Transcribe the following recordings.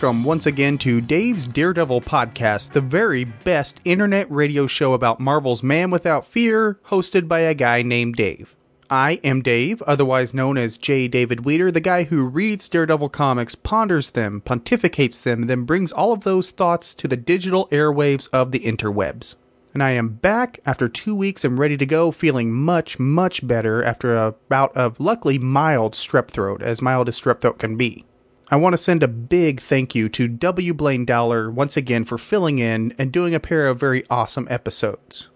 Welcome once again to Dave's Daredevil podcast, the very best internet radio show about Marvel's Man Without Fear, hosted by a guy named Dave. I am Dave, otherwise known as J. David Weeder, the guy who reads Daredevil comics, ponders them, pontificates them, then brings all of those thoughts to the digital airwaves of the interwebs. And I am back after two weeks and ready to go, feeling much, much better after a bout of luckily mild strep throat, as mild as strep throat can be. I want to send a big thank you to W. Blaine Dowler once again for filling in and doing a pair of very awesome episodes.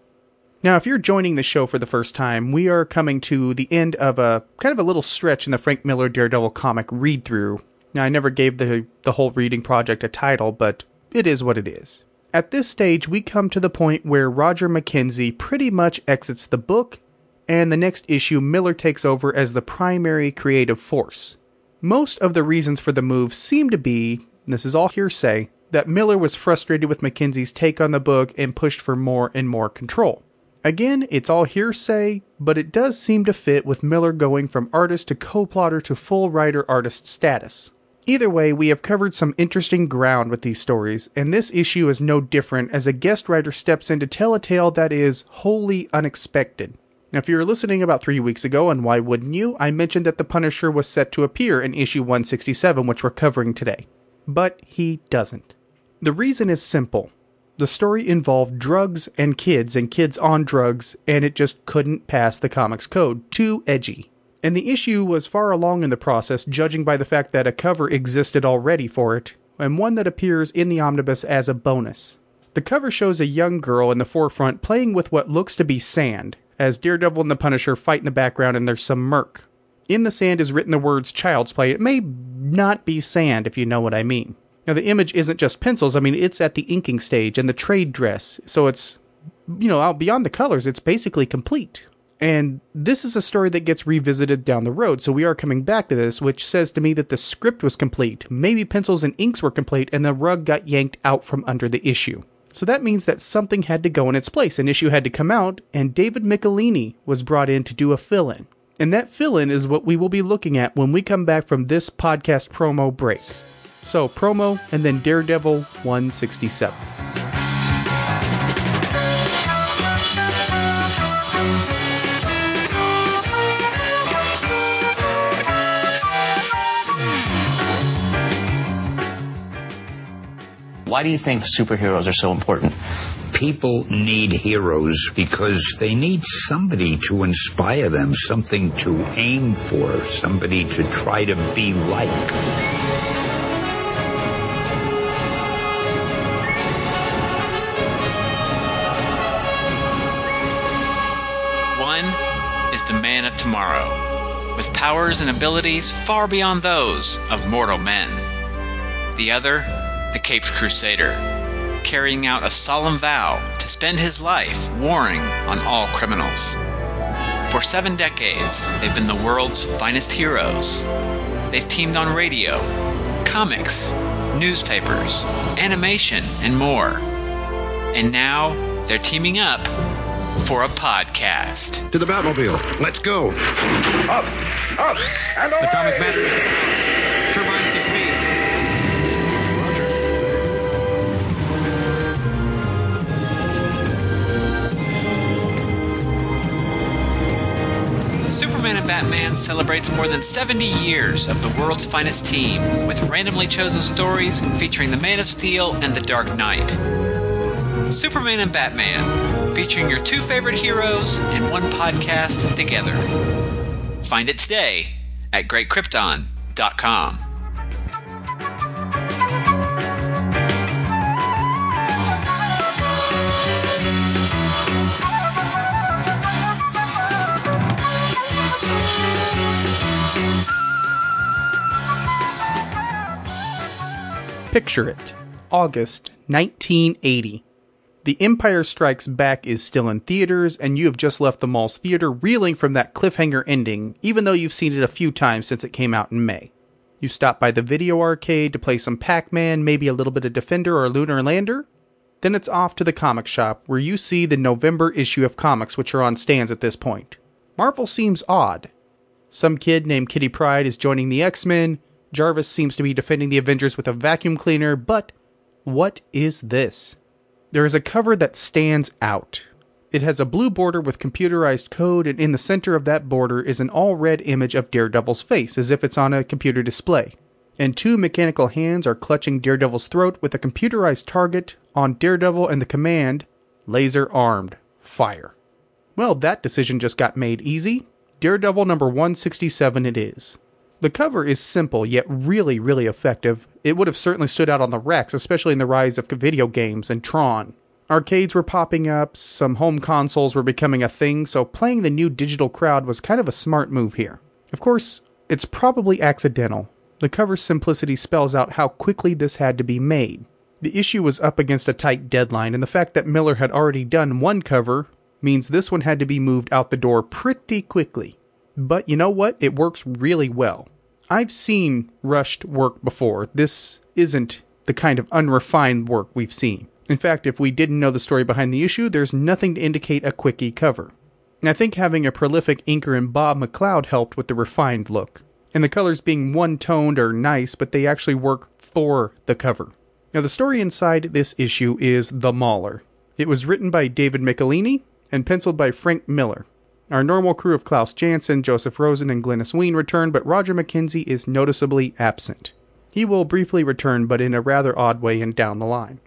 Now, if you're joining the show for the first time, we are coming to the end of a kind of a little stretch in the Frank Miller Daredevil comic read through. Now, I never gave the, the whole reading project a title, but it is what it is. At this stage, we come to the point where Roger McKenzie pretty much exits the book, and the next issue, Miller takes over as the primary creative force. Most of the reasons for the move seem to be, this is all hearsay, that Miller was frustrated with McKenzie's take on the book and pushed for more and more control. Again, it's all hearsay, but it does seem to fit with Miller going from artist to co plotter to full writer artist status. Either way, we have covered some interesting ground with these stories, and this issue is no different as a guest writer steps in to tell a tale that is wholly unexpected. Now, if you were listening about three weeks ago, and why wouldn't you, I mentioned that the Punisher was set to appear in issue 167, which we're covering today. But he doesn't. The reason is simple. The story involved drugs and kids and kids on drugs, and it just couldn't pass the comics code. Too edgy. And the issue was far along in the process, judging by the fact that a cover existed already for it, and one that appears in the omnibus as a bonus. The cover shows a young girl in the forefront playing with what looks to be sand, as Daredevil and the Punisher fight in the background and there's some murk. In the sand is written the words child's play. It may not be sand, if you know what I mean. Now, the image isn't just pencils, I mean, it's at the inking stage and the trade dress, so it's, you know, out beyond the colors, it's basically complete. And this is a story that gets revisited down the road, so we are coming back to this, which says to me that the script was complete, maybe pencils and inks were complete, and the rug got yanked out from under the issue. So that means that something had to go in its place. An issue had to come out, and David Michelinie was brought in to do a fill in. And that fill in is what we will be looking at when we come back from this podcast promo break. So, promo and then Daredevil 167. Why do you think superheroes are so important? People need heroes because they need somebody to inspire them, something to aim for, somebody to try to be like. One is the man of tomorrow, with powers and abilities far beyond those of mortal men. The other, the Caped Crusader, carrying out a solemn vow to spend his life warring on all criminals. For seven decades, they've been the world's finest heroes. They've teamed on radio, comics, newspapers, animation, and more. And now they're teaming up for a podcast. To the Batmobile. Let's go. Up, up, and away! Atomic batteries Superman and Batman celebrates more than 70 years of the world's finest team, with randomly chosen stories featuring the Man of Steel and the Dark Knight. Superman and Batman, featuring your two favorite heroes in one podcast together. Find it today at greatkrypton.com. Picture it August 1980. The Empire Strikes Back is still in theaters, and you have just left the mall's theater reeling from that cliffhanger ending, even though you've seen it a few times since it came out in May. You stop by the video arcade to play some Pac Man, maybe a little bit of Defender or Lunar Lander. Then it's off to the comic shop, where you see the November issue of comics, which are on stands at this point. Marvel seems odd. Some kid named Kitty Pryde is joining the X Men, Jarvis seems to be defending the Avengers with a vacuum cleaner, but what is this? There is a cover that stands out. It has a blue border with computerized code, and in the center of that border is an all red image of Daredevil's face, as if it's on a computer display. And two mechanical hands are clutching Daredevil's throat with a computerized target on Daredevil and the command laser armed fire. Well, that decision just got made easy. Daredevil number 167 it is. The cover is simple, yet really, really effective. It would have certainly stood out on the racks, especially in the rise of video games and Tron. Arcades were popping up, some home consoles were becoming a thing, so playing the new digital crowd was kind of a smart move here. Of course, it's probably accidental. The cover's simplicity spells out how quickly this had to be made. The issue was up against a tight deadline, and the fact that Miller had already done one cover means this one had to be moved out the door pretty quickly. But you know what? It works really well. I've seen rushed work before. This isn't the kind of unrefined work we've seen. In fact, if we didn't know the story behind the issue, there's nothing to indicate a quickie cover. And I think having a prolific inker in Bob McLeod helped with the refined look. And the colors being one toned are nice, but they actually work for the cover. Now, the story inside this issue is The Mauler. It was written by David Michelinie and penciled by Frank Miller. Our normal crew of Klaus Janson, Joseph Rosen, and Glynis Wein return, but Roger McKenzie is noticeably absent. He will briefly return, but in a rather odd way and down the line.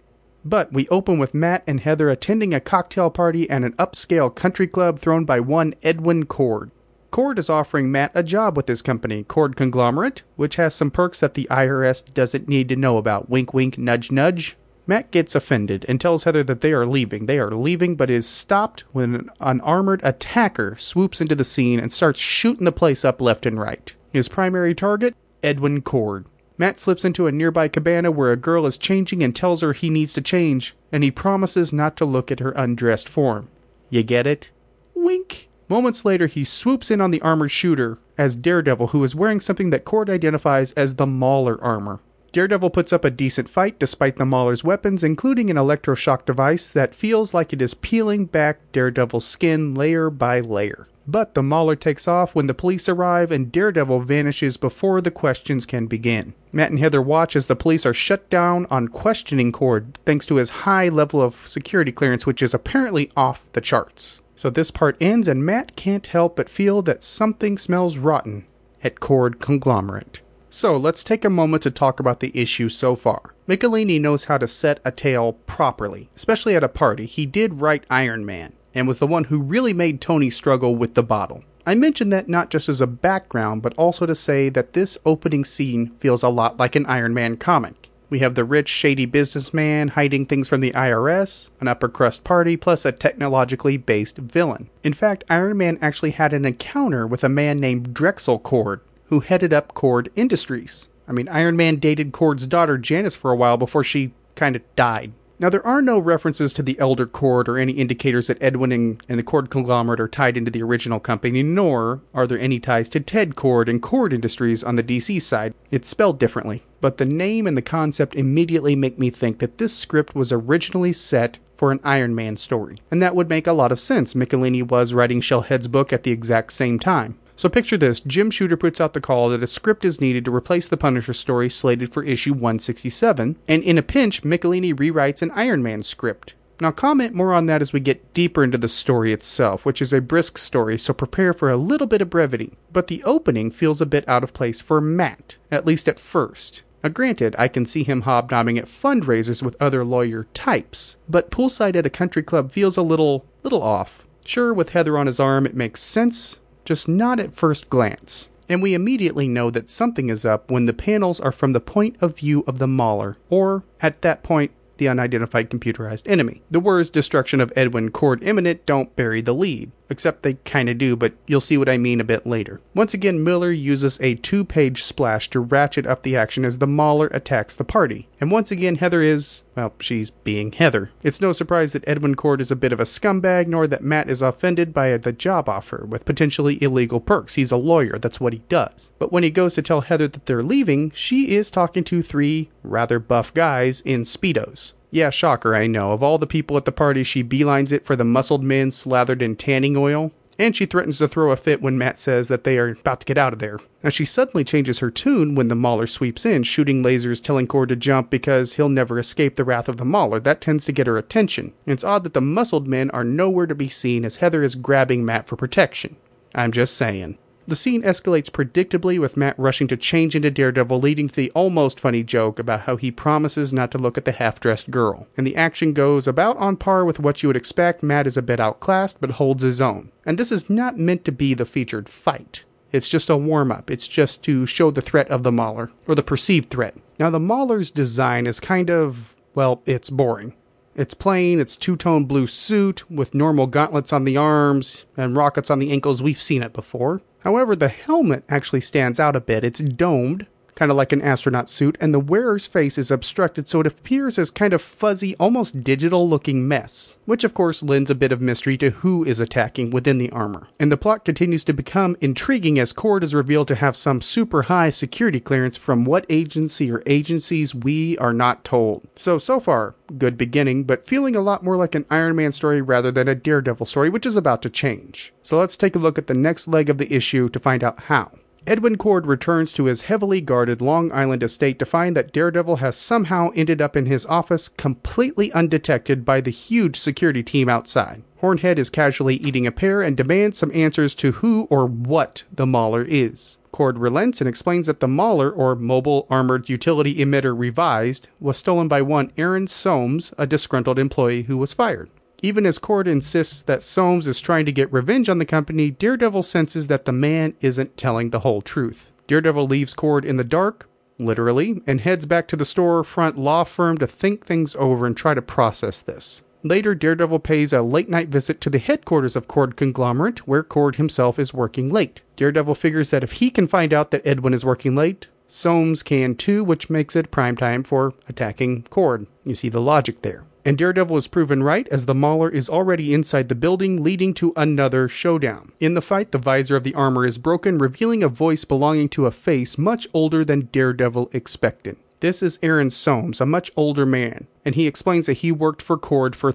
But we open with Matt and Heather attending a cocktail party at an upscale country club thrown by one Edwin Cord. Cord is offering Matt a job with his company, Cord Conglomerate, which has some perks that the IRS doesn't need to know about. Wink, wink, nudge, nudge. Matt gets offended and tells Heather that they are leaving. They are leaving, but is stopped when an armored attacker swoops into the scene and starts shooting the place up left and right. His primary target? Edwin Cord. Matt slips into a nearby cabana where a girl is changing and tells her he needs to change, and he promises not to look at her undressed form. You get it? Wink. Moments later, he swoops in on the armored shooter as Daredevil, who is wearing something that Cord identifies as the Mauler armor. Daredevil puts up a decent fight despite the Mauler's weapons, including an electroshock device that feels like it is peeling back Daredevil's skin layer by layer. But the Mauler takes off when the police arrive and Daredevil vanishes before the questions can begin. Matt and Heather watch as the police are shut down on questioning Cord thanks to his high level of security clearance, which is apparently off the charts. So this part ends, and Matt can't help but feel that something smells rotten at Cord Conglomerate. So let's take a moment to talk about the issue so far. Michelinie knows how to set a tale properly, especially at a party. He did write Iron Man, and was the one who really made Tony struggle with the bottle. I mention that not just as a background, but also to say that this opening scene feels a lot like an Iron Man comic. We have the rich, shady businessman hiding things from the IRS, an upper crust party, plus a technologically based villain. In fact, Iron Man actually had an encounter with a man named Drexel Cord, who headed up Cord Industries. I mean, Iron Man dated Cord's daughter Janice for a while before she kind of died. Now, there are no references to the Elder Cord or any indicators that Edwin and, and the Cord conglomerate are tied into the original company, nor are there any ties to Ted Cord and Cord Industries on the DC side. It's spelled differently, but the name and the concept immediately make me think that this script was originally set for an Iron Man story. And that would make a lot of sense. Michelinie was writing Shellhead's book at the exact same time. So picture this Jim Shooter puts out the call that a script is needed to replace the Punisher story slated for issue 167, and in a pinch, Michelinie rewrites an Iron Man script. Now, comment more on that as we get deeper into the story itself, which is a brisk story, so prepare for a little bit of brevity. But the opening feels a bit out of place for Matt, at least at first. Now, granted, I can see him hobnobbing at fundraisers with other lawyer types, but poolside at a country club feels a little, little off. Sure, with Heather on his arm, it makes sense, just not at first glance. And we immediately know that something is up when the panels are from the point of view of the Mauler, or, at that point, the unidentified computerized enemy. The words destruction of Edwin Cord imminent don't bury the lead. Except they kinda do, but you'll see what I mean a bit later. Once again, Miller uses a two page splash to ratchet up the action as the Mauler attacks the party. And once again, Heather is, well, she's being Heather. It's no surprise that Edwin Cord is a bit of a scumbag, nor that Matt is offended by the job offer with potentially illegal perks. He's a lawyer, that's what he does. But when he goes to tell Heather that they're leaving, she is talking to three rather buff guys in Speedos. Yeah, shocker, I know. Of all the people at the party, she beelines it for the muscled men slathered in tanning oil. And she threatens to throw a fit when Matt says that they are about to get out of there. Now, she suddenly changes her tune when the Mauler sweeps in, shooting lasers, telling Cord to jump because he'll never escape the wrath of the Mauler. That tends to get her attention. And it's odd that the muscled men are nowhere to be seen as Heather is grabbing Matt for protection. I'm just saying. The scene escalates predictably with Matt rushing to change into Daredevil, leading to the almost funny joke about how he promises not to look at the half dressed girl. And the action goes about on par with what you would expect. Matt is a bit outclassed, but holds his own. And this is not meant to be the featured fight. It's just a warm up. It's just to show the threat of the Mauler, or the perceived threat. Now, the Mauler's design is kind of, well, it's boring. It's plain, it's two tone blue suit with normal gauntlets on the arms and rockets on the ankles. We've seen it before. However, the helmet actually stands out a bit. It's domed, kind of like an astronaut suit, and the wearer's face is obstructed so it appears as kind of fuzzy, almost digital looking mess, which of course lends a bit of mystery to who is attacking within the armor. And the plot continues to become intriguing as Cord is revealed to have some super high security clearance from what agency or agencies we are not told. So, so far, good beginning, but feeling a lot more like an Iron Man story rather than a Daredevil story, which is about to change. So let's take a look at the next leg of the issue to find out how. Edwin Cord returns to his heavily guarded Long Island estate to find that Daredevil has somehow ended up in his office completely undetected by the huge security team outside. Hornhead is casually eating a pear and demands some answers to who or what the Mauler is. Cord relents and explains that the Mauler, or Mobile Armored Utility Emitter Revised, was stolen by one Aaron Soames, a disgruntled employee who was fired. Even as Cord insists that Soames is trying to get revenge on the company, Daredevil senses that the man isn't telling the whole truth. Daredevil leaves Cord in the dark, literally, and heads back to the storefront law firm to think things over and try to process this. Later, Daredevil pays a late night visit to the headquarters of Cord Conglomerate, where Cord himself is working late. Daredevil figures that if he can find out that Edwin is working late, Soames can too, which makes it prime time for attacking Cord. You see the logic there. And Daredevil is proven right as the Mauler is already inside the building, leading to another showdown. In the fight, the visor of the armor is broken, revealing a voice belonging to a face much older than Daredevil expected. This is Aaron Soames, a much older man, and he explains that he worked for Cord for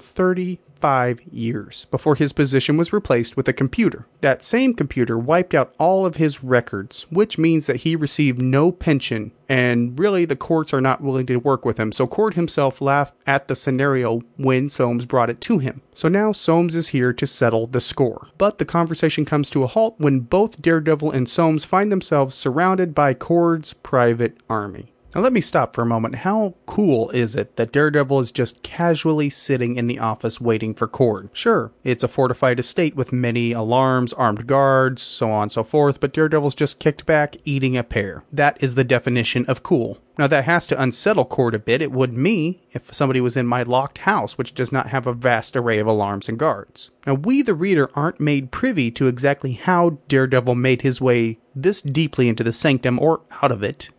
35 years before his position was replaced with a computer. That same computer wiped out all of his records, which means that he received no pension, and really the courts are not willing to work with him. So Cord himself laughed at the scenario when Soames brought it to him. So now Soames is here to settle the score. But the conversation comes to a halt when both Daredevil and Soames find themselves surrounded by Cord's private army. Now, let me stop for a moment. How cool is it that Daredevil is just casually sitting in the office waiting for Cord? Sure, it's a fortified estate with many alarms, armed guards, so on and so forth, but Daredevil's just kicked back eating a pear. That is the definition of cool. Now, that has to unsettle Cord a bit. It would me if somebody was in my locked house, which does not have a vast array of alarms and guards. Now, we, the reader, aren't made privy to exactly how Daredevil made his way this deeply into the sanctum or out of it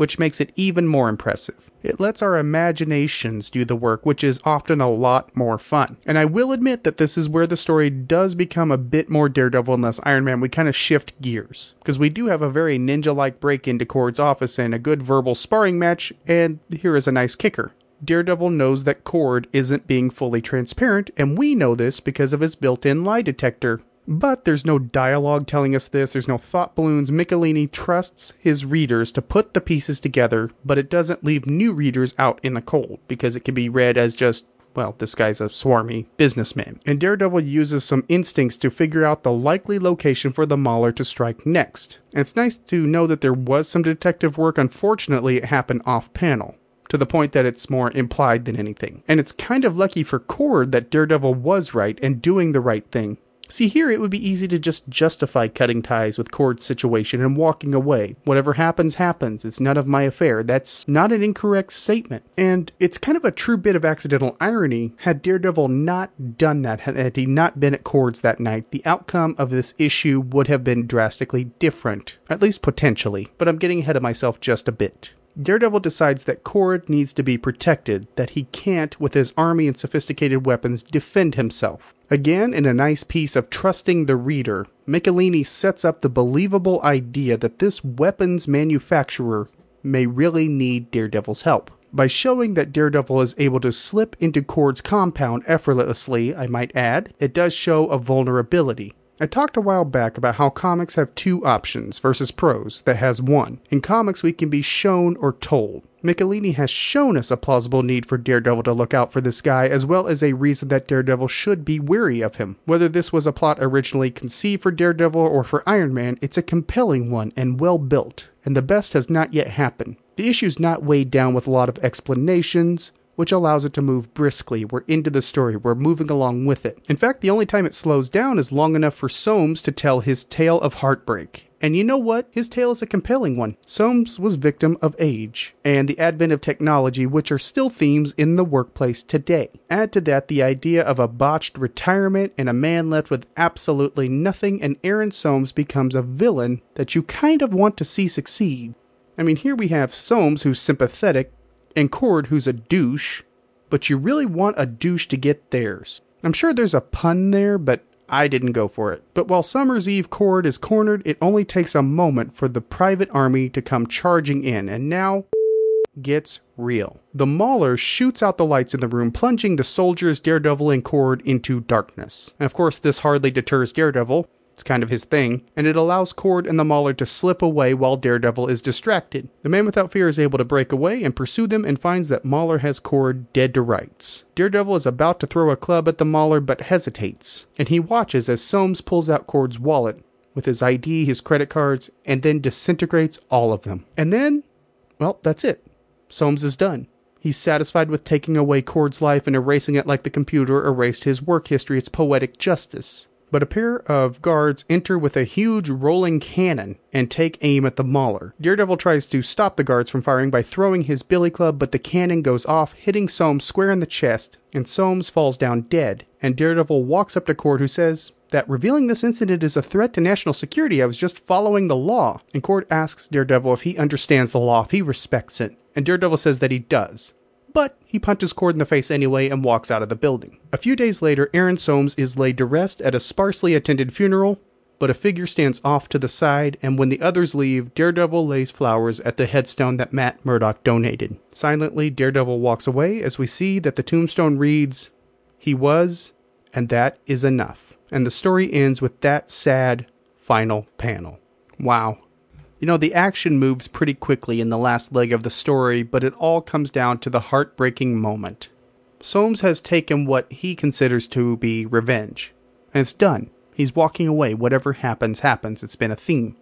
which makes it even more impressive. It lets our imaginations do the work, which is often a lot more fun. And I will admit that this is where the story does become a bit more Daredevil and less Iron Man. We kind of shift gears, because we do have a very ninja like break into Cord's office and a good verbal sparring match, and here is a nice kicker. Daredevil knows that Cord isn't being fully transparent, and we know this because of his built in lie detector. But there's no dialogue telling us this, there's no thought balloons. Michelinie trusts his readers to put the pieces together, but it doesn't leave new readers out in the cold because it can be read as just well, this guy's a swarmy businessman. And Daredevil uses some instincts to figure out the likely location for the Mauler to strike next. And it's nice to know that there was some detective work. Unfortunately, it happened off panel to the point that it's more implied than anything. And it's kind of lucky for Cord that Daredevil was right and doing the right thing See, here it would be easy to just justify cutting ties with Cord's situation and walking away. Whatever happens, happens. It's none of my affair. That's not an incorrect statement. And it's kind of a true bit of accidental irony. Had Daredevil not done that, had he not been at Cord's that night, the outcome of this issue would have been drastically different. At least potentially. But I'm getting ahead of myself just a bit. Daredevil decides that Cord needs to be protected, that he can't, with his army and sophisticated weapons, defend himself. Again, in a nice piece of trusting the reader, Michelinie sets up the believable idea that this weapons manufacturer may really need Daredevil's help. By showing that Daredevil is able to slip into Cord's compound effortlessly, I might add, it does show a vulnerability. I talked a while back about how comics have two options versus prose that has one. In comics, we can be shown or told. Michelinie has shown us a plausible need for Daredevil to look out for this guy, as well as a reason that Daredevil should be wary of him. Whether this was a plot originally conceived for Daredevil or for Iron Man, it's a compelling one and well built, and the best has not yet happened. The issue's not weighed down with a lot of explanations, which allows it to move briskly. We're into the story, we're moving along with it. In fact, the only time it slows down is long enough for Soames to tell his tale of heartbreak. And you know what? His tale is a compelling one. Soames was victim of age and the advent of technology, which are still themes in the workplace today. Add to that the idea of a botched retirement and a man left with absolutely nothing, and Aaron Soames becomes a villain that you kind of want to see succeed. I mean, here we have Soames, who's sympathetic, and Cord, who's a douche, but you really want a douche to get theirs. I'm sure there's a pun there, but I didn't go for it. But while Summer's Eve Cord is cornered, it only takes a moment for the private army to come charging in, and now gets real. The Mauler shoots out the lights in the room, plunging the soldiers, Daredevil, and Cord into darkness. And of course, this hardly deters Daredevil. It's kind of his thing, and it allows Cord and the Mauler to slip away while Daredevil is distracted. The Man Without Fear is able to break away and pursue them and finds that Mauler has Cord dead to rights. Daredevil is about to throw a club at the Mauler but hesitates, and he watches as Soames pulls out Cord's wallet with his ID, his credit cards, and then disintegrates all of them. And then, well, that's it. Soames is done. He's satisfied with taking away Cord's life and erasing it like the computer erased his work history. It's poetic justice but a pair of guards enter with a huge rolling cannon and take aim at the Mauler. Daredevil tries to stop the guards from firing by throwing his billy club, but the cannon goes off, hitting Soames square in the chest, and Soames falls down dead. And Daredevil walks up to Cord, who says that revealing this incident is a threat to national security. I was just following the law. And Cord asks Daredevil if he understands the law, if he respects it. And Daredevil says that he does but he punches Cord in the face anyway and walks out of the building. A few days later, Aaron Soames is laid to rest at a sparsely attended funeral, but a figure stands off to the side, and when the others leave, Daredevil lays flowers at the headstone that Matt Murdock donated. Silently, Daredevil walks away as we see that the tombstone reads, He was, and that is enough. And the story ends with that sad final panel. Wow. You know, the action moves pretty quickly in the last leg of the story, but it all comes down to the heartbreaking moment. Soames has taken what he considers to be revenge, and it's done. He's walking away. Whatever happens, happens. It's been a theme.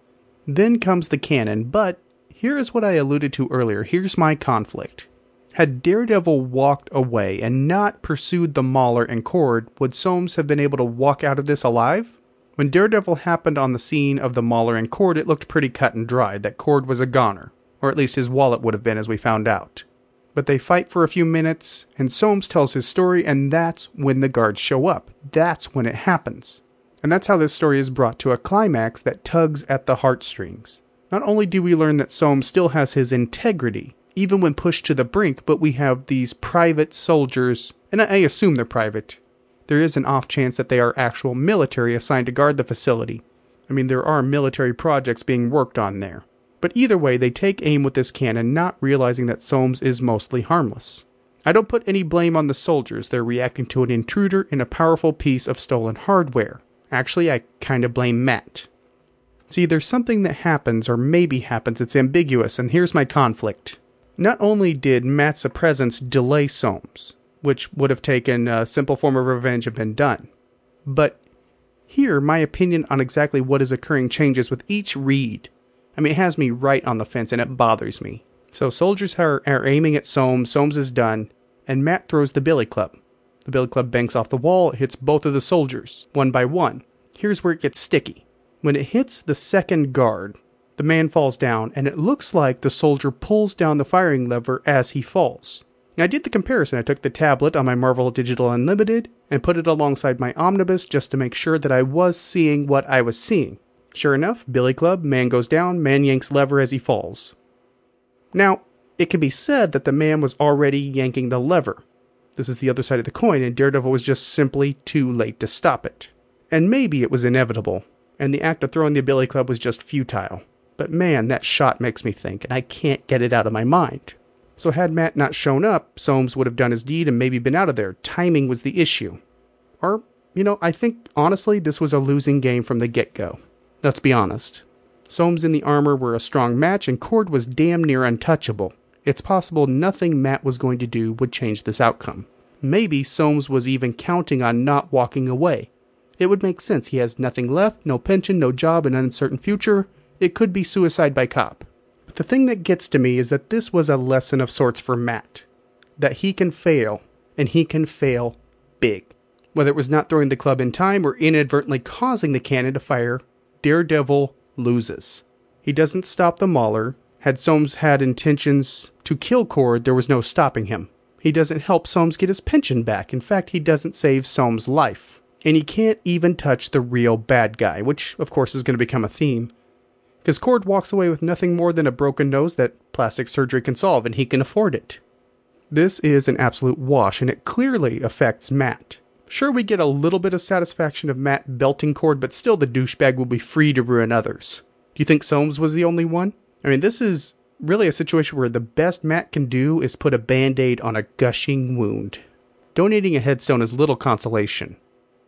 Then comes the cannon, but here is what I alluded to earlier. Here's my conflict. Had Daredevil walked away and not pursued the Mauler and Cord, would Soames have been able to walk out of this alive? When Daredevil happened on the scene of the Mauler and Cord, it looked pretty cut and dry that Cord was a goner, or at least his wallet would have been, as we found out. But they fight for a few minutes, and Soames tells his story, and that's when the guards show up. That's when it happens. And that's how this story is brought to a climax that tugs at the heartstrings. Not only do we learn that Soames still has his integrity, even when pushed to the brink, but we have these private soldiers, and I assume they're private, there is an off chance that they are actual military assigned to guard the facility. I mean, there are military projects being worked on there. But either way, they take aim with this cannon, not realizing that Soames is mostly harmless. I don't put any blame on the soldiers, they're reacting to an intruder in a powerful piece of stolen hardware. Actually, I kind of blame Matt. See, there's something that happens, or maybe happens, it's ambiguous, and here's my conflict. Not only did Matt's presence delay Soames, which would have taken a simple form of revenge and been done. But here, my opinion on exactly what is occurring changes with each read. I mean, it has me right on the fence and it bothers me. So, soldiers are, are aiming at Soames, Soames is done, and Matt throws the billy club. The billy club banks off the wall, hits both of the soldiers, one by one. Here's where it gets sticky. When it hits the second guard, the man falls down, and it looks like the soldier pulls down the firing lever as he falls. I did the comparison. I took the tablet on my Marvel Digital Unlimited and put it alongside my Omnibus just to make sure that I was seeing what I was seeing. Sure enough, Billy Club, man goes down, man yanks lever as he falls. Now, it can be said that the man was already yanking the lever. This is the other side of the coin, and Daredevil was just simply too late to stop it. And maybe it was inevitable, and the act of throwing the Billy Club was just futile. But man, that shot makes me think, and I can't get it out of my mind. So had Matt not shown up, Soames would have done his deed and maybe been out of there. Timing was the issue. Or, you know, I think honestly this was a losing game from the get go. Let's be honest. Soames and the armor were a strong match, and Cord was damn near untouchable. It's possible nothing Matt was going to do would change this outcome. Maybe Soames was even counting on not walking away. It would make sense. He has nothing left, no pension, no job, an uncertain future. It could be suicide by cop. The thing that gets to me is that this was a lesson of sorts for Matt. That he can fail, and he can fail big. Whether it was not throwing the club in time or inadvertently causing the cannon to fire, Daredevil loses. He doesn't stop the Mauler. Had Soames had intentions to kill Cord, there was no stopping him. He doesn't help Soames get his pension back. In fact, he doesn't save Soames' life. And he can't even touch the real bad guy, which, of course, is going to become a theme because Cord walks away with nothing more than a broken nose that plastic surgery can solve, and he can afford it. This is an absolute wash, and it clearly affects Matt. Sure, we get a little bit of satisfaction of Matt belting Cord, but still the douchebag will be free to ruin others. Do you think Soames was the only one? I mean, this is really a situation where the best Matt can do is put a band aid on a gushing wound. Donating a headstone is little consolation.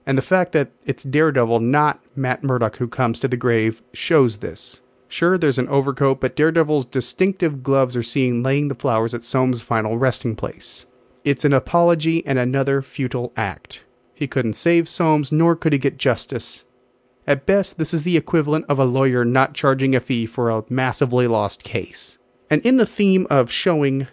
And the fact that it's Daredevil, not Matt Murdock, who comes to the grave shows this. Sure, there's an overcoat, but Daredevil's distinctive gloves are seen laying the flowers at Soames' final resting place. It's an apology and another futile act. He couldn't save Soames, nor could he get justice. At best, this is the equivalent of a lawyer not charging a fee for a massively lost case. And in the theme of showing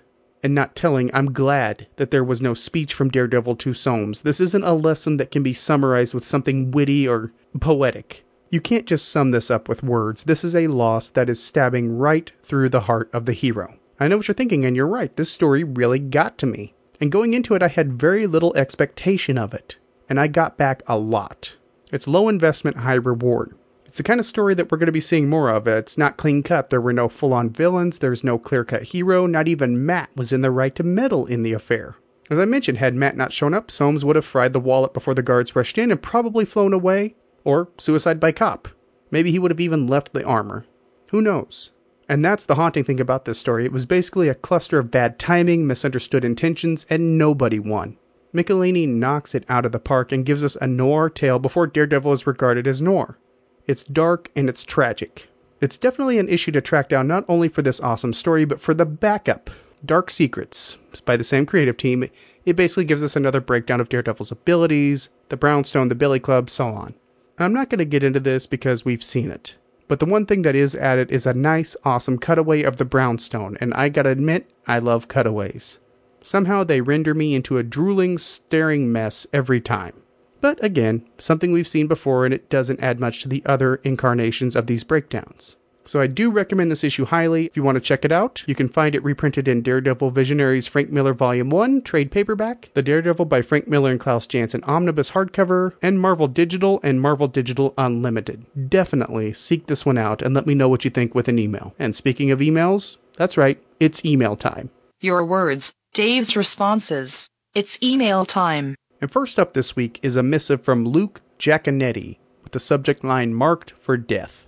and not telling, I'm glad that there was no speech from Daredevil to Soames. This isn't a lesson that can be summarized with something witty or poetic. You can't just sum this up with words. This is a loss that is stabbing right through the heart of the hero. I know what you're thinking, and you're right. This story really got to me. And going into it, I had very little expectation of it. And I got back a lot. It's low investment, high reward. It's the kind of story that we're going to be seeing more of. It's not clean cut. There were no full on villains, there's no clear cut hero. Not even Matt was in the right to meddle in the affair. As I mentioned, had Matt not shown up, Soames would have fried the wallet before the guards rushed in and probably flown away, or suicide by cop. Maybe he would have even left the armor. Who knows? And that's the haunting thing about this story. It was basically a cluster of bad timing, misunderstood intentions, and nobody won. Michelinie knocks it out of the park and gives us a noir tale before Daredevil is regarded as noir. It's dark and it's tragic. It's definitely an issue to track down not only for this awesome story, but for the backup, Dark Secrets, by the same creative team. It basically gives us another breakdown of Daredevil's abilities, the Brownstone, the Billy Club, so on. I'm not going to get into this because we've seen it. But the one thing that is added is a nice, awesome cutaway of the brownstone, and I gotta admit, I love cutaways. Somehow they render me into a drooling, staring mess every time. But again, something we've seen before, and it doesn't add much to the other incarnations of these breakdowns. So I do recommend this issue highly. If you want to check it out, you can find it reprinted in Daredevil Visionaries Frank Miller Volume 1, trade paperback, The Daredevil by Frank Miller and Klaus Janson Omnibus hardcover, and Marvel Digital and Marvel Digital Unlimited. Definitely seek this one out and let me know what you think with an email. And speaking of emails, that's right, it's email time. Your words, Dave's responses. It's email time. And first up this week is a missive from Luke Giaconetti with the subject line marked for death.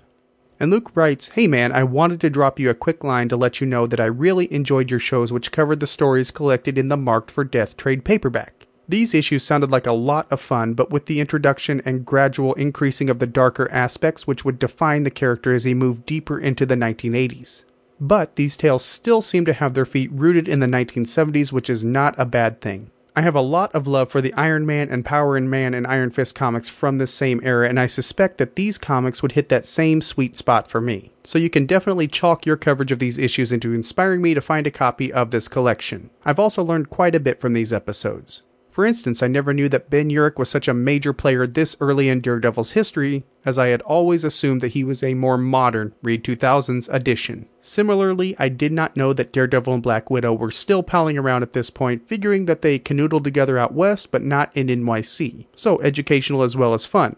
And Luke writes, Hey man, I wanted to drop you a quick line to let you know that I really enjoyed your shows which covered the stories collected in the Marked for Death trade paperback. These issues sounded like a lot of fun, but with the introduction and gradual increasing of the darker aspects which would define the character as he moved deeper into the 1980s. But these tales still seem to have their feet rooted in the 1970s, which is not a bad thing. I have a lot of love for the Iron Man and Power and Man and Iron Fist comics from this same era, and I suspect that these comics would hit that same sweet spot for me. So you can definitely chalk your coverage of these issues into inspiring me to find a copy of this collection. I've also learned quite a bit from these episodes. For instance, I never knew that Ben Urich was such a major player this early in Daredevil's history, as I had always assumed that he was a more modern Reed 2000s addition. Similarly, I did not know that Daredevil and Black Widow were still palling around at this point, figuring that they canoodled together out west but not in NYC. So educational as well as fun.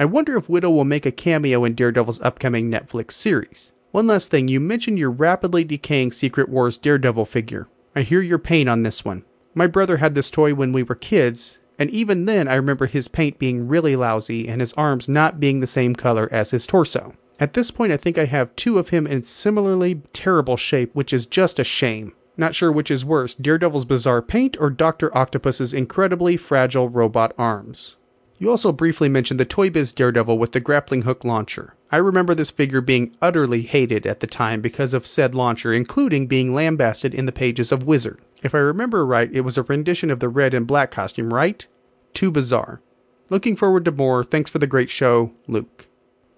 I wonder if Widow will make a cameo in Daredevil's upcoming Netflix series. One last thing, you mentioned your rapidly decaying Secret Wars Daredevil figure. I hear your pain on this one. My brother had this toy when we were kids, and even then I remember his paint being really lousy and his arms not being the same color as his torso. At this point, I think I have two of him in similarly terrible shape, which is just a shame. Not sure which is worse, Daredevil's bizarre paint or Dr. Octopus's incredibly fragile robot arms. You also briefly mentioned the Toy Biz Daredevil with the grappling hook launcher. I remember this figure being utterly hated at the time because of said launcher, including being lambasted in the pages of Wizard. If I remember right, it was a rendition of the red and black costume, right? Too bizarre. Looking forward to more. Thanks for the great show, Luke.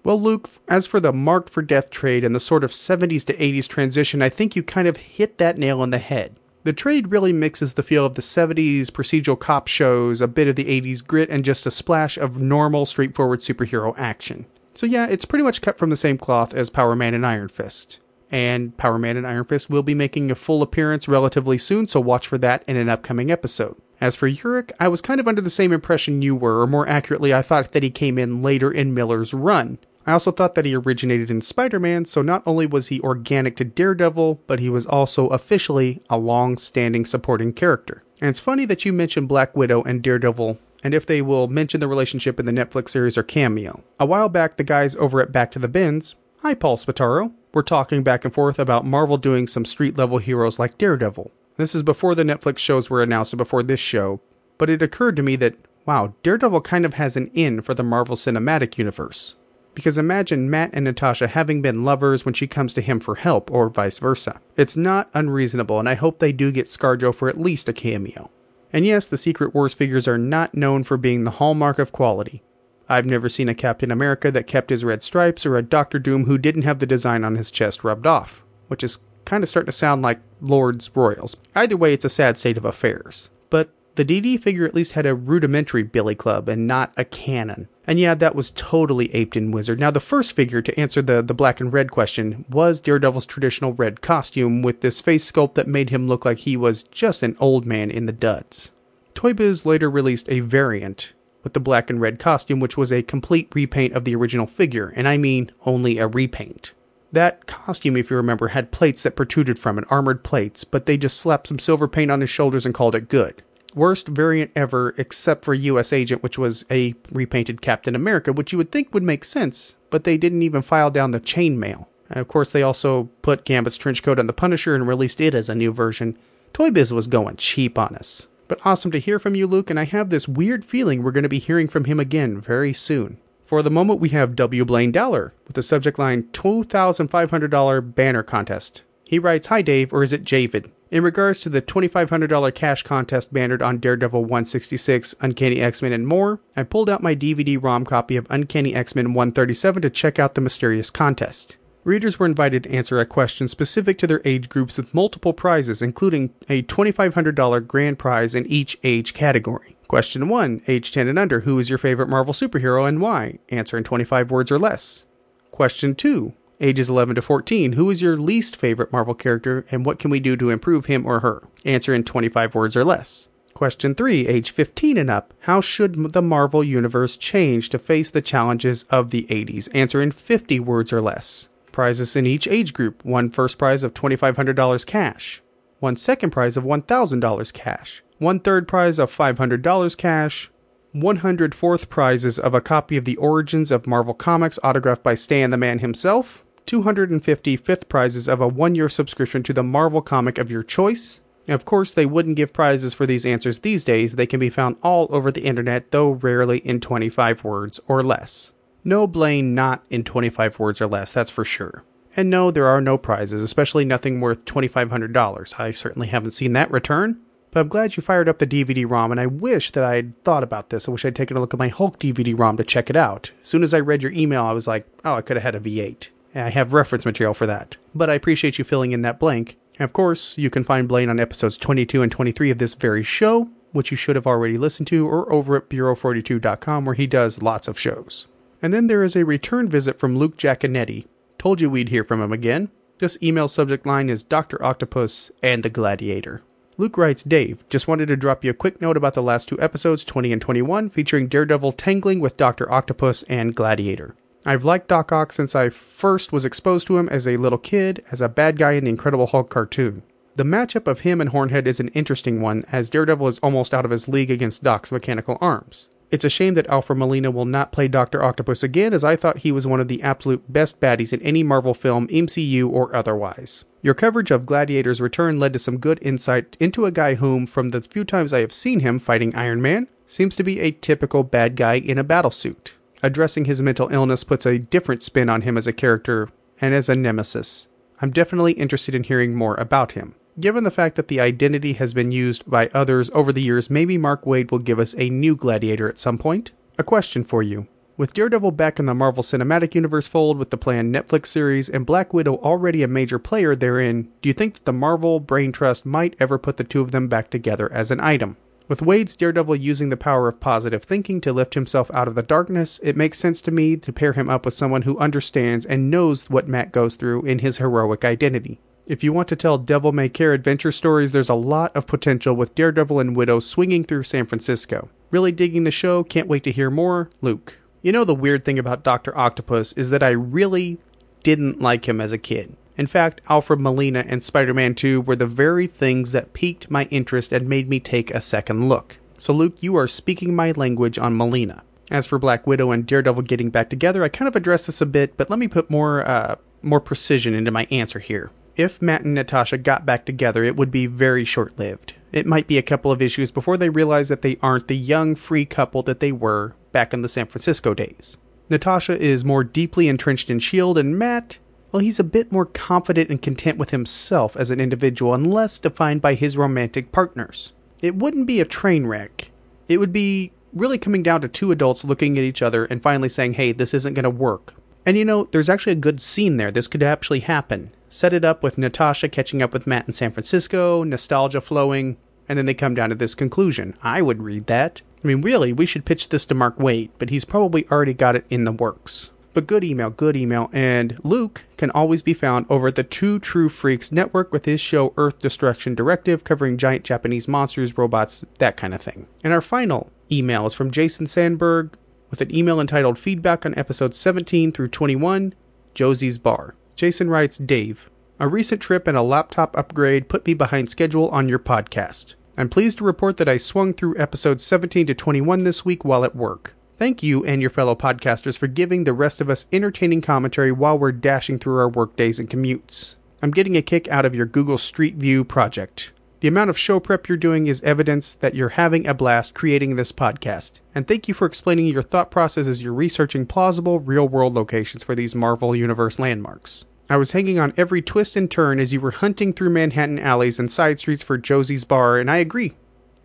Well, Luke, as for the marked for death trade and the sort of 70s to 80s transition, I think you kind of hit that nail on the head. The trade really mixes the feel of the 70s procedural cop shows, a bit of the 80s grit, and just a splash of normal, straightforward superhero action. So, yeah, it's pretty much cut from the same cloth as Power Man and Iron Fist and Power Man and Iron Fist will be making a full appearance relatively soon, so watch for that in an upcoming episode. As for Urich, I was kind of under the same impression you were, or more accurately, I thought that he came in later in Miller's run. I also thought that he originated in Spider Man, so not only was he organic to Daredevil, but he was also officially a long standing supporting character. And it's funny that you mentioned Black Widow and Daredevil, and if they will mention the relationship in the Netflix series or cameo. A while back, the guys over at Back to the Bins, hi Paul Spataro, we're talking back and forth about Marvel doing some street level heroes like Daredevil. This is before the Netflix shows were announced and before this show, but it occurred to me that, wow, Daredevil kind of has an in for the Marvel Cinematic Universe. Because imagine Matt and Natasha having been lovers when she comes to him for help, or vice versa. It's not unreasonable, and I hope they do get Scarjo for at least a cameo. And yes, the Secret Wars figures are not known for being the hallmark of quality. I've never seen a Captain America that kept his red stripes or a Doctor Doom who didn't have the design on his chest rubbed off, which is kind of starting to sound like Lords Royals. Either way, it's a sad state of affairs. But the DD figure at least had a rudimentary Billy Club and not a cannon. And yeah, that was totally aped in Wizard. Now, the first figure to answer the, the black and red question was Daredevil's traditional red costume with this face sculpt that made him look like he was just an old man in the duds. Toy Biz later released a variant with the black and red costume, which was a complete repaint of the original figure, and I mean only a repaint. That costume, if you remember, had plates that protruded from it, armored plates, but they just slapped some silver paint on his shoulders and called it good. Worst variant ever, except for US Agent, which was a repainted Captain America, which you would think would make sense, but they didn't even file down the chainmail. And of course, they also put Gambit's trench coat on the Punisher and released it as a new version. Toy Biz was going cheap on us. But awesome to hear from you, Luke, and I have this weird feeling we're going to be hearing from him again very soon. For the moment, we have W. Blaine Dowler with the subject line $2,500 banner contest. He writes, Hi Dave, or is it Javid? In regards to the $2,500 cash contest bannered on Daredevil 166, Uncanny X Men, and more, I pulled out my DVD ROM copy of Uncanny X Men 137 to check out the mysterious contest. Readers were invited to answer a question specific to their age groups with multiple prizes, including a $2,500 grand prize in each age category. Question 1 Age 10 and under Who is your favorite Marvel superhero and why? Answer in 25 words or less. Question 2 Ages 11 to 14 Who is your least favorite Marvel character and what can we do to improve him or her? Answer in 25 words or less. Question 3 Age 15 and up How should the Marvel Universe change to face the challenges of the 80s? Answer in 50 words or less. Prizes in each age group one first prize of $2,500 cash, one second prize of $1,000 cash, one third prize of $500 cash, 104th prizes of a copy of The Origins of Marvel Comics autographed by Stan the Man himself, 250 fifth prizes of a one year subscription to the Marvel comic of your choice. Of course, they wouldn't give prizes for these answers these days. They can be found all over the internet, though rarely in 25 words or less. No Blaine not in 25 words or less, that's for sure. And no, there are no prizes, especially nothing worth $2,500. I certainly haven't seen that return. But I'm glad you fired up the DVD ROM, and I wish that I'd thought about this. I wish I'd taken a look at my Hulk DVD ROM to check it out. As soon as I read your email, I was like, oh, I could have had a V8. I have reference material for that. But I appreciate you filling in that blank. And of course, you can find Blaine on episodes 22 and 23 of this very show, which you should have already listened to, or over at Bureau42.com, where he does lots of shows. And then there is a return visit from Luke Giaconetti. Told you we'd hear from him again. This email subject line is Dr. Octopus and the Gladiator. Luke writes, Dave, just wanted to drop you a quick note about the last two episodes, 20 and 21, featuring Daredevil tangling with Dr. Octopus and Gladiator. I've liked Doc Ock since I first was exposed to him as a little kid as a bad guy in the Incredible Hulk cartoon. The matchup of him and Hornhead is an interesting one, as Daredevil is almost out of his league against Doc's mechanical arms. It's a shame that Alfred Molina will not play Dr. Octopus again, as I thought he was one of the absolute best baddies in any Marvel film, MCU, or otherwise. Your coverage of Gladiator's return led to some good insight into a guy whom, from the few times I have seen him fighting Iron Man, seems to be a typical bad guy in a battlesuit. Addressing his mental illness puts a different spin on him as a character and as a nemesis. I'm definitely interested in hearing more about him. Given the fact that the identity has been used by others over the years, maybe Mark Waid will give us a new gladiator at some point. A question for you. With Daredevil back in the Marvel Cinematic Universe fold with the planned Netflix series and Black Widow already a major player therein, do you think that the Marvel Brain Trust might ever put the two of them back together as an item? With Waid's Daredevil using the power of positive thinking to lift himself out of the darkness, it makes sense to me to pair him up with someone who understands and knows what Matt goes through in his heroic identity. If you want to tell devil may care adventure stories, there's a lot of potential with Daredevil and Widow swinging through San Francisco. Really digging the show, can't wait to hear more. Luke. You know, the weird thing about Dr. Octopus is that I really didn't like him as a kid. In fact, Alfred Molina and Spider Man 2 were the very things that piqued my interest and made me take a second look. So, Luke, you are speaking my language on Molina. As for Black Widow and Daredevil getting back together, I kind of addressed this a bit, but let me put more uh, more precision into my answer here. If Matt and Natasha got back together, it would be very short lived. It might be a couple of issues before they realize that they aren't the young, free couple that they were back in the San Francisco days. Natasha is more deeply entrenched in S.H.I.E.L.D., and Matt well, he's a bit more confident and content with himself as an individual and less defined by his romantic partners. It wouldn't be a train wreck. It would be really coming down to two adults looking at each other and finally saying, hey, this isn't going to work. And you know, there's actually a good scene there. This could actually happen. Set it up with Natasha catching up with Matt in San Francisco, nostalgia flowing, and then they come down to this conclusion. I would read that. I mean, really, we should pitch this to Mark Waid, but he's probably already got it in the works. But good email, good email. And Luke can always be found over at the Two True Freaks network with his show Earth Destruction Directive, covering giant Japanese monsters, robots, that kind of thing. And our final email is from Jason Sandberg with an email entitled Feedback on episodes 17 through 21, Josie's Bar. Jason writes Dave, a recent trip and a laptop upgrade put me behind schedule on your podcast. I'm pleased to report that I swung through episodes 17 to 21 this week while at work. Thank you and your fellow podcasters for giving the rest of us entertaining commentary while we're dashing through our workdays and commutes. I'm getting a kick out of your Google Street View project. The amount of show prep you're doing is evidence that you're having a blast creating this podcast. And thank you for explaining your thought process as you're researching plausible real world locations for these Marvel Universe landmarks. I was hanging on every twist and turn as you were hunting through Manhattan alleys and side streets for Josie's Bar, and I agree.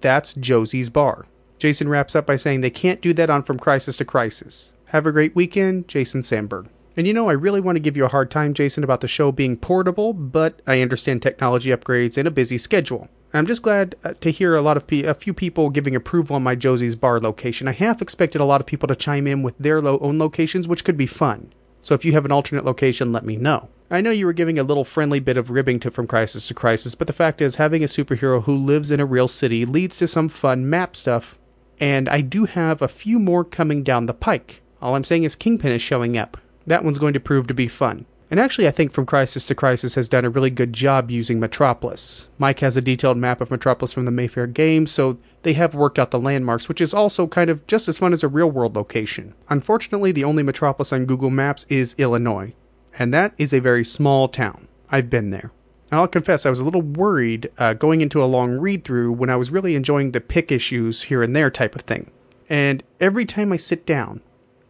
That's Josie's Bar. Jason wraps up by saying they can't do that on From Crisis to Crisis. Have a great weekend, Jason Sandberg. And you know, I really want to give you a hard time, Jason, about the show being portable, but I understand technology upgrades and a busy schedule. I'm just glad uh, to hear a lot of pe- a few people giving approval on my Josie's Bar location. I half expected a lot of people to chime in with their own locations, which could be fun. So if you have an alternate location, let me know. I know you were giving a little friendly bit of ribbing to From Crisis to Crisis, but the fact is, having a superhero who lives in a real city leads to some fun map stuff and I do have a few more coming down the pike. All I'm saying is Kingpin is showing up. That one's going to prove to be fun. And actually, I think From Crisis to Crisis has done a really good job using Metropolis. Mike has a detailed map of Metropolis from the Mayfair games, so they have worked out the landmarks, which is also kind of just as fun as a real world location. Unfortunately, the only Metropolis on Google Maps is Illinois, and that is a very small town. I've been there. And I'll confess, I was a little worried uh, going into a long read through when I was really enjoying the pick issues here and there type of thing. And every time I sit down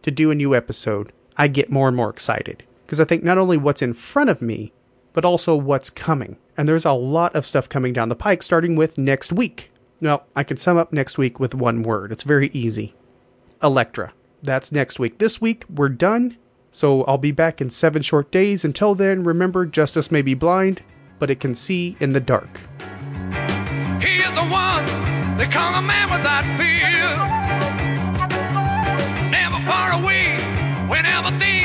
to do a new episode, I get more and more excited. Because I think not only what's in front of me, but also what's coming. And there's a lot of stuff coming down the pike, starting with next week. Well, I can sum up next week with one word. It's very easy Elektra. That's next week. This week, we're done. So I'll be back in seven short days. Until then, remember, justice may be blind, but it can see in the dark. He is the one They call a man without fear. Never far away whenever danger's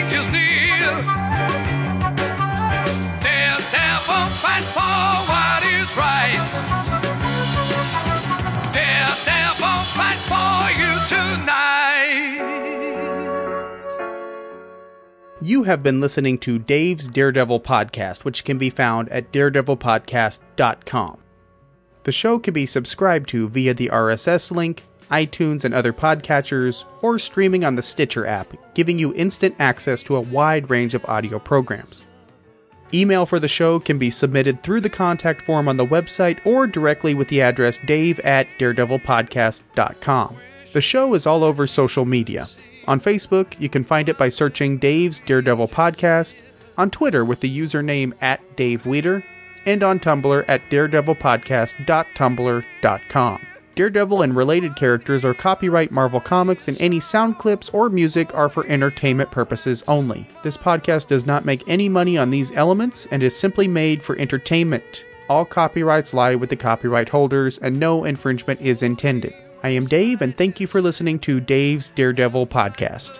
You have been listening to Dave's Daredevil podcast, which can be found at daredevilpodcast.com. The show can be subscribed to via the RSS link, iTunes, and other podcatchers, or streaming on the Stitcher app, giving you instant access to a wide range of audio programs. Email for the show can be submitted through the contact form on the website or directly with the address dave at daredevilpodcast.com. The show is all over social media. On Facebook, you can find it by searching Dave's Daredevil Podcast, on Twitter with the username at Dave Weeder, and on Tumblr at daredevilpodcast.tumblr.com. Daredevil and related characters are copyright Marvel Comics, and any sound clips or music are for entertainment purposes only. This podcast does not make any money on these elements and is simply made for entertainment. All copyrights lie with the copyright holders, and no infringement is intended. I am Dave, and thank you for listening to Dave's Daredevil Podcast.